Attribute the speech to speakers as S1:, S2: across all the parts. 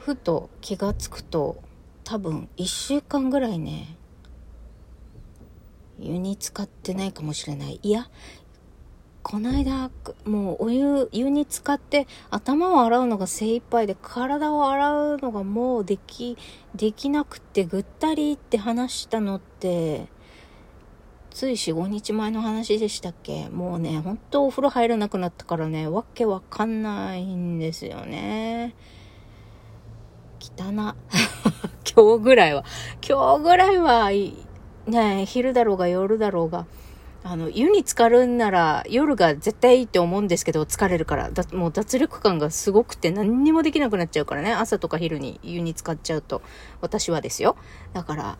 S1: ふと気がつくと多分1週間ぐらいね湯に使ってないかもしれないいやこの間もうお湯湯に浸かって頭を洗うのが精一杯で体を洗うのがもうできできなくてぐったりって話したのってつい4、5日前の話でしたっけ？もうね、ほんとお風呂入れなくなったからね、わけわかんないんですよね。汚。今日ぐらいは、今日ぐらいは、ね、昼だろうが夜だろうが、あの、湯に浸かるんなら夜が絶対いいって思うんですけど、疲れるから。だもう脱力感がすごくて何にもできなくなっちゃうからね。朝とか昼に湯に浸かっちゃうと。私はですよ。だから、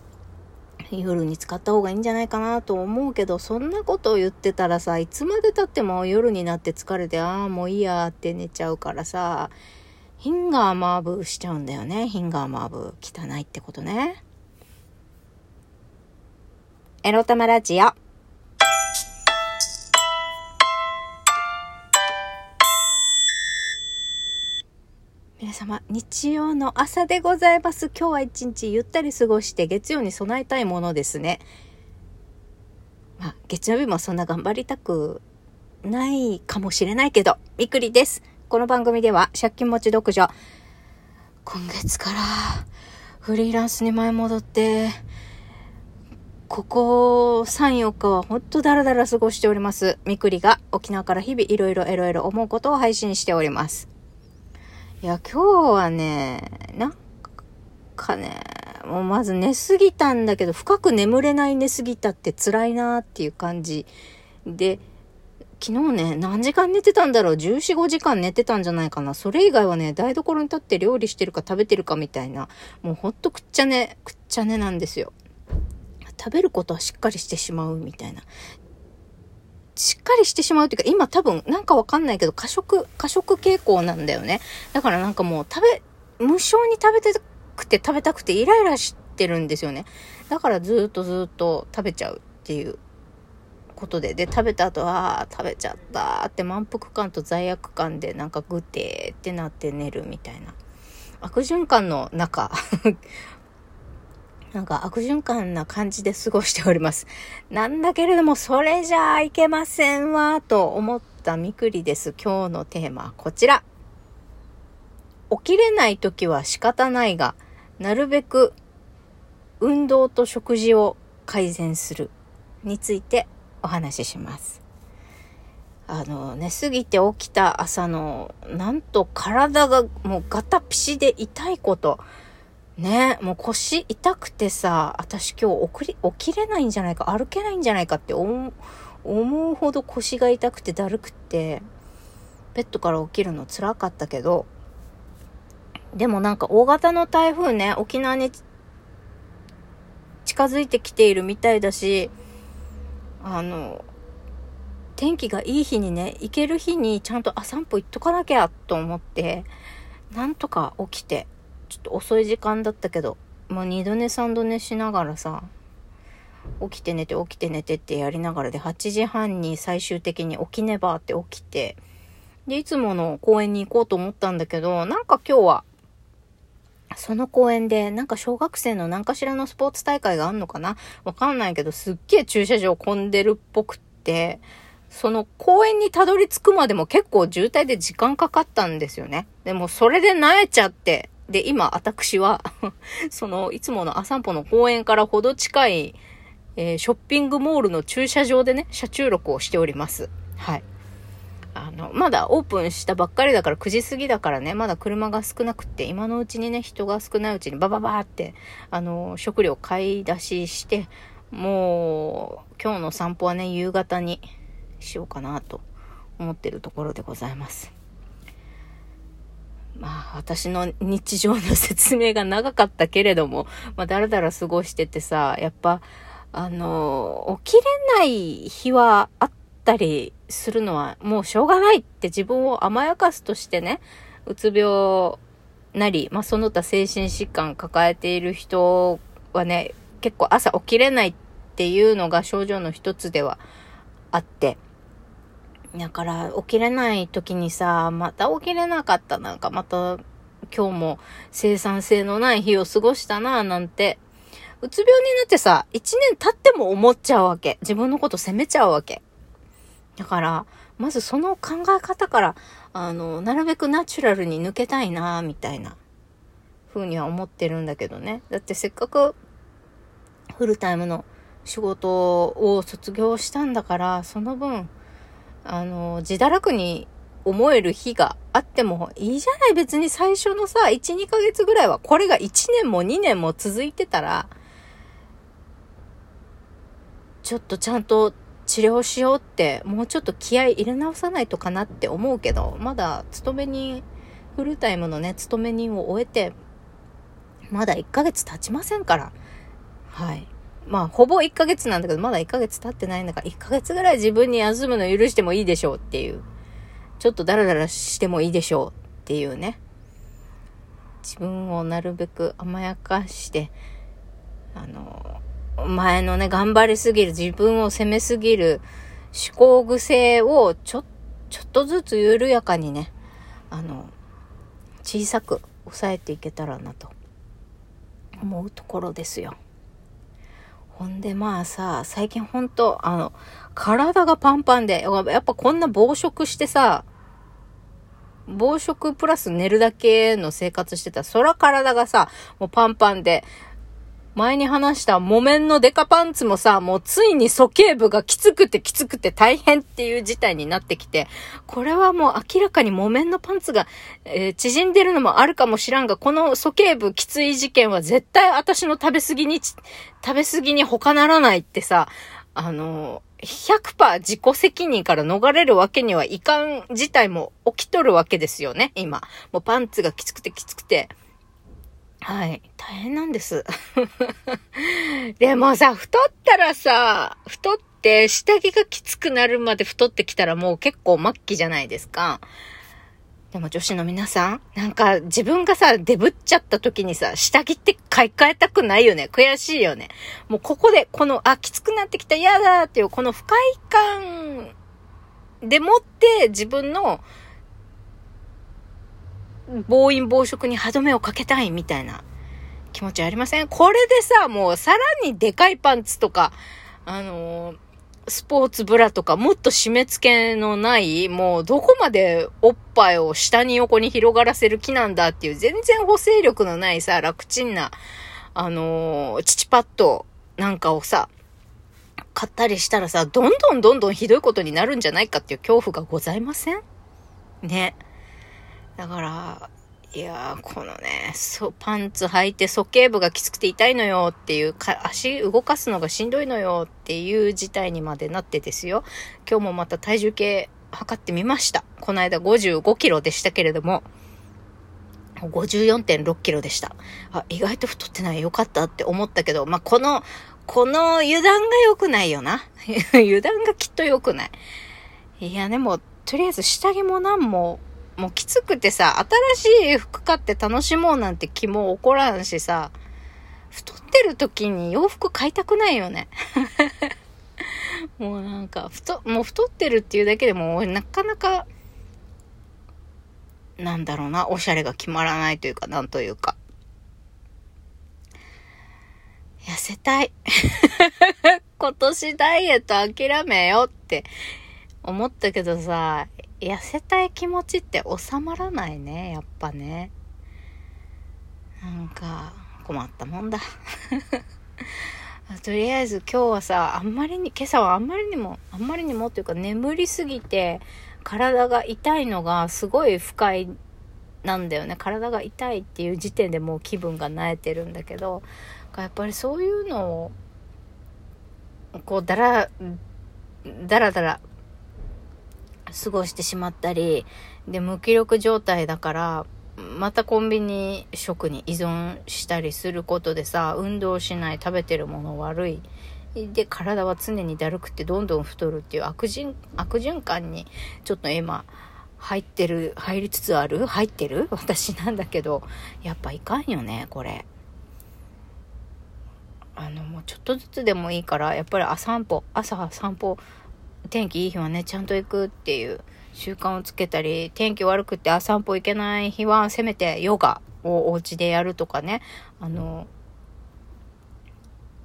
S1: 夜に使った方がいいんじゃないかなと思うけど、そんなことを言ってたらさ、いつまで経っても夜になって疲れて、ああ、もういいやって寝ちゃうからさ、ヒンガーマーブしちゃうんだよね。ヒンガーマーブ。汚いってことね。エロタマラジオ。皆様、日曜の朝でございます。今日は一日ゆったり過ごして月曜に備えたいものですね。まあ、月曜日もそんな頑張りたくないかもしれないけど、みくりです。この番組では借金持ち独女。今月からフリーランスに前戻って、ここ3、4日はほんとダラダラ過ごしております。みくりが沖縄から日々いろいろいろいろ思うことを配信しております。いや、今日はね、なんかね、もうまず寝すぎたんだけど、深く眠れない寝すぎたって辛いなーっていう感じ。で、昨日ね、何時間寝てたんだろう ?14、5時間寝てたんじゃないかな。それ以外はね、台所に立って料理してるか食べてるかみたいな、もうほんとくっちゃね、くっちゃねなんですよ。食べることはしっかりしてしまうみたいな。しっかりしてしまうというか、今多分なんかわかんないけど、過食、過食傾向なんだよね。だからなんかもう食べ、無性に食べたくて食べたくてイライラしてるんですよね。だからずっとずっと食べちゃうっていうことで。で、食べた後は、食べちゃったって満腹感と罪悪感でなんかグテーってなって寝るみたいな。悪循環の中 なんか悪循環な感じで過ごしております。なんだけれども、それじゃあいけませんわ、と思ったみくりです。今日のテーマはこちら。起きれない時は仕方ないが、なるべく運動と食事を改善するについてお話しします。あの、寝すぎて起きた朝の、なんと体がもうガタピシで痛いこと、ねもう腰痛くてさ、私今日起き起きれないんじゃないか、歩けないんじゃないかって思うほど腰が痛くてだるくって、ベッドから起きるの辛かったけど、でもなんか大型の台風ね、沖縄に近づいてきているみたいだし、あの、天気がいい日にね、行ける日にちゃんとあ散歩行っとかなきゃと思って、なんとか起きて、ちょっと遅い時間だったけど、もう二度寝三度寝しながらさ、起きて寝て起きて寝てってやりながらで、8時半に最終的に起きねばって起きて、で、いつもの公園に行こうと思ったんだけど、なんか今日は、その公園で、なんか小学生の何かしらのスポーツ大会があんのかな？わかんないけど、すっげえ駐車場混んでるっぽくって、その公園にたどり着くまでも結構渋滞で時間かかったんですよね。でもそれで慣れちゃって、で、今、私は その、いつものア散歩の公園からほど近い、えー、ショッピングモールの駐車場でね、車中録をしております。はい。あの、まだオープンしたばっかりだから9時過ぎだからね、まだ車が少なくって、今のうちにね、人が少ないうちにバババーって、あの、食料買い出しして、もう、今日の散歩はね、夕方にしようかなと思ってるところでございます。まあ、私の日常の説明が長かったけれども、まあ、だらだら過ごしててさ、やっぱ、あの、起きれない日はあったたりするのはもうしょうがないって自分を甘やかすとしてね、うつ病なり、まあ、その他精神疾患抱えている人はね、結構朝起きれないっていうのが症状の一つではあって、だから起きれない時にさ、また起きれなかった、なんかまた今日も生産性のない日を過ごしたな、なんて。うつ病になってさ、一年経っても思っちゃうわけ。自分のこと責めちゃうわけ。だから、まずその考え方から、あの、なるべくナチュラルに抜けたいな、みたいな、ふうには思ってるんだけどね。だってせっかく、フルタイムの仕事を卒業したんだから、その分、あの、自堕落に思える日があってもいいじゃない別に最初のさ、1、2ヶ月ぐらいは、これが1年も2年も続いてたら、ちょっとちゃんと治療しようって、もうちょっと気合い入れ直さないとかなって思うけど、まだ勤め人、フルタイムのね、勤め人を終えて、まだ1ヶ月経ちませんから。はい。まあ、ほぼ1ヶ月なんだけど、まだ1ヶ月経ってないんだから、1ヶ月ぐらい自分に休むの許してもいいでしょうっていう。ちょっとダラダラしてもいいでしょうっていうね。自分をなるべく甘やかして、あの、前のね、頑張りすぎる、自分を責めすぎる思考癖をちょ、ちょっとずつ緩やかにね、あの、小さく抑えていけたらなと思うところですよ。ほんでまあさ、最近ほんと、あの、体がパンパンで、やっぱこんな暴食してさ、暴食プラス寝るだけの生活してたら、そら体がさ、もうパンパンで、前に話した木綿のデカパンツもさ、もうついに鼠径部がきつくてきつくて大変っていう事態になってきて、これはもう明らかに木綿のパンツが、えー、縮んでるのもあるかもしらんが、この鼠径部きつい事件は絶対私の食べ過ぎに、食べ過ぎに他ならないってさ、あの100%自己責任から逃れるわけにはいかん事態も起きとるわけですよね、今。もうパンツがきつくてきつくて。はい。大変なんです。でもさ、太ったらさ、太って下着がきつくなるまで太ってきたらもう結構末期じゃないですか。でも女子の皆さん、なんか自分がさ、デブっちゃった時にさ、下着って買い替えたくないよね。悔しいよね。もうここで、この、あ、きつくなってきた、嫌だっていう、この不快感でもって自分の暴飲暴食に歯止めをかけたいみたいな。気持ちありません？これでさ、もうさらにでかいパンツとか、あのー、スポーツブラとかもっと締め付けのない、もうどこまでおっぱいを下に横に広がらせる気なんだっていう全然補正力のないさ、楽ちんな、あのー、チパッドなんかをさ、買ったりしたらさ、どんどんどんどんひどいことになるんじゃないかっていう恐怖がございません？ね。だから、いやー、このね、そ、パンツ履いて鼠径部がきつくて痛いのよっていう、か足動かすのがしんどいのよっていう事態にまでなってですよ。今日もまた体重計測ってみました。この間55キロでしたけれども、54.6キロでした。あ、意外と太ってないよかったって思ったけど、まあ、この、この油断が良くないよな。油断がきっと良くない。いや、でも、とりあえず下着も何ももうきつくてさ、新しい服買って楽しもうなんて気も起こらんしさ、太ってる時に洋服買いたくないよね。もうなんか、太、もう太ってるっていうだけでも、なかなか、なんだろうな、おしゃれが決まらないというか、なんというか。痩せたい。今年ダイエット諦めよって思ったけどさ、痩せたい気持ちって収まらないね、やっぱね。なんか、困ったもんだ。とりあえず今日はさ、あんまりに、今朝はあんまりにも、あんまりにもっていうか眠りすぎて、体が痛いのがすごい不快なんだよね。体が痛いっていう時点でもう気分が慣れてるんだけど、やっぱりそういうのを、こう、だら、だらだら過ごしてしまったり、で、無気力状態だから、またコンビニ食に依存したりすることでさ、運動しない、食べてるもの悪い。で、体は常にだるくてどんどん太るっていう悪循悪循環にちょっと今入ってる、入りつつある？入ってる？私なんだけど、やっぱいかんよね、これ。あの、もうちょっとずつでもいいから、やっぱり朝散歩、朝散歩天気いい日はね、ちゃんと行くっていう習慣をつけたり、天気悪くてあ散歩行けない日は、せめてヨガをお家でやるとかね。あの、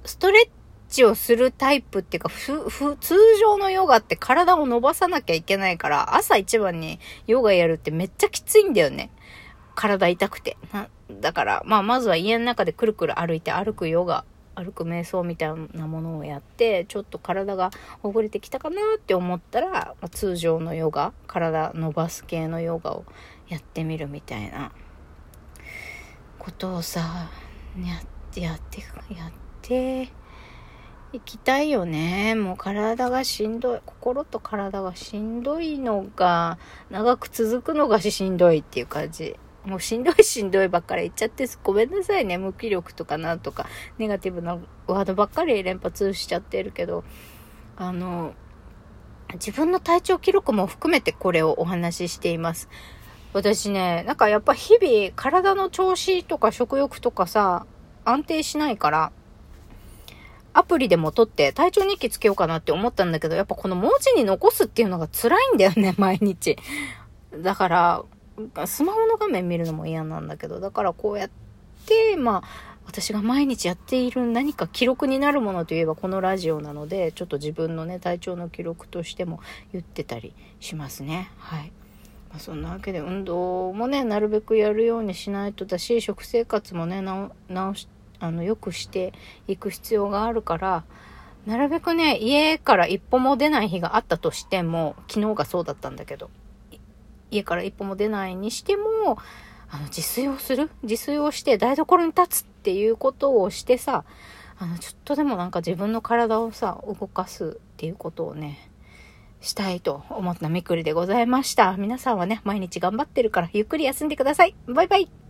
S1: ストレッチをするタイプっていうか、ふ、ふ、通常のヨガって体を伸ばさなきゃいけないから、朝一番にヨガやるってめっちゃきついんだよね。体痛くて。だから、まあ、まずは家の中でくるくる歩いて歩くヨガ、歩く瞑想みたいなものをやって、ちょっと体がほぐれてきたかなって思ったら、まあ、通常のヨガ、体伸ばす系のヨガをやってみるみたいなことをさ、やって、やって、やって、行きたいよね。もう体がしんどい。心と体がしんどいのが、長く続くのがしんどいっていう感じ。もうしんどいしんどいばっかり言っちゃって、ごめんなさいね。無気力とかなんとか、ネガティブなワードばっかり連発しちゃってるけど、あの、自分の体調記録も含めてこれをお話ししています。私ね、なんかやっぱ日々体の調子とか食欲とかさ、安定しないから、アプリでも撮って体調日記つけようかなって思ったんだけど、やっぱこの文字に残すっていうのが辛いんだよね、毎日。だから、スマホの画面見るのも嫌なんだけど、だからこうやって、まあ、私が毎日やっている何か記録になるものといえばこのラジオなので、ちょっと自分のね、体調の記録としても言ってたりしますね。はい。まあ、そんなわけで運動もね、なるべくやるようにしないとだし、食生活もね、直しあの、良くしていく必要があるから、なるべくね、家から一歩も出ない日があったとしても、昨日がそうだったんだけど、家から一歩も出ないにしても、あの、自炊をする？自炊をして台所に立つっていうことをしてさ、あの、ちょっとでもなんか自分の体をさ、動かすっていうことをね、したいと思ったみくりでございました。皆さんはね、毎日頑張ってるからゆっくり休んでください。バイバイ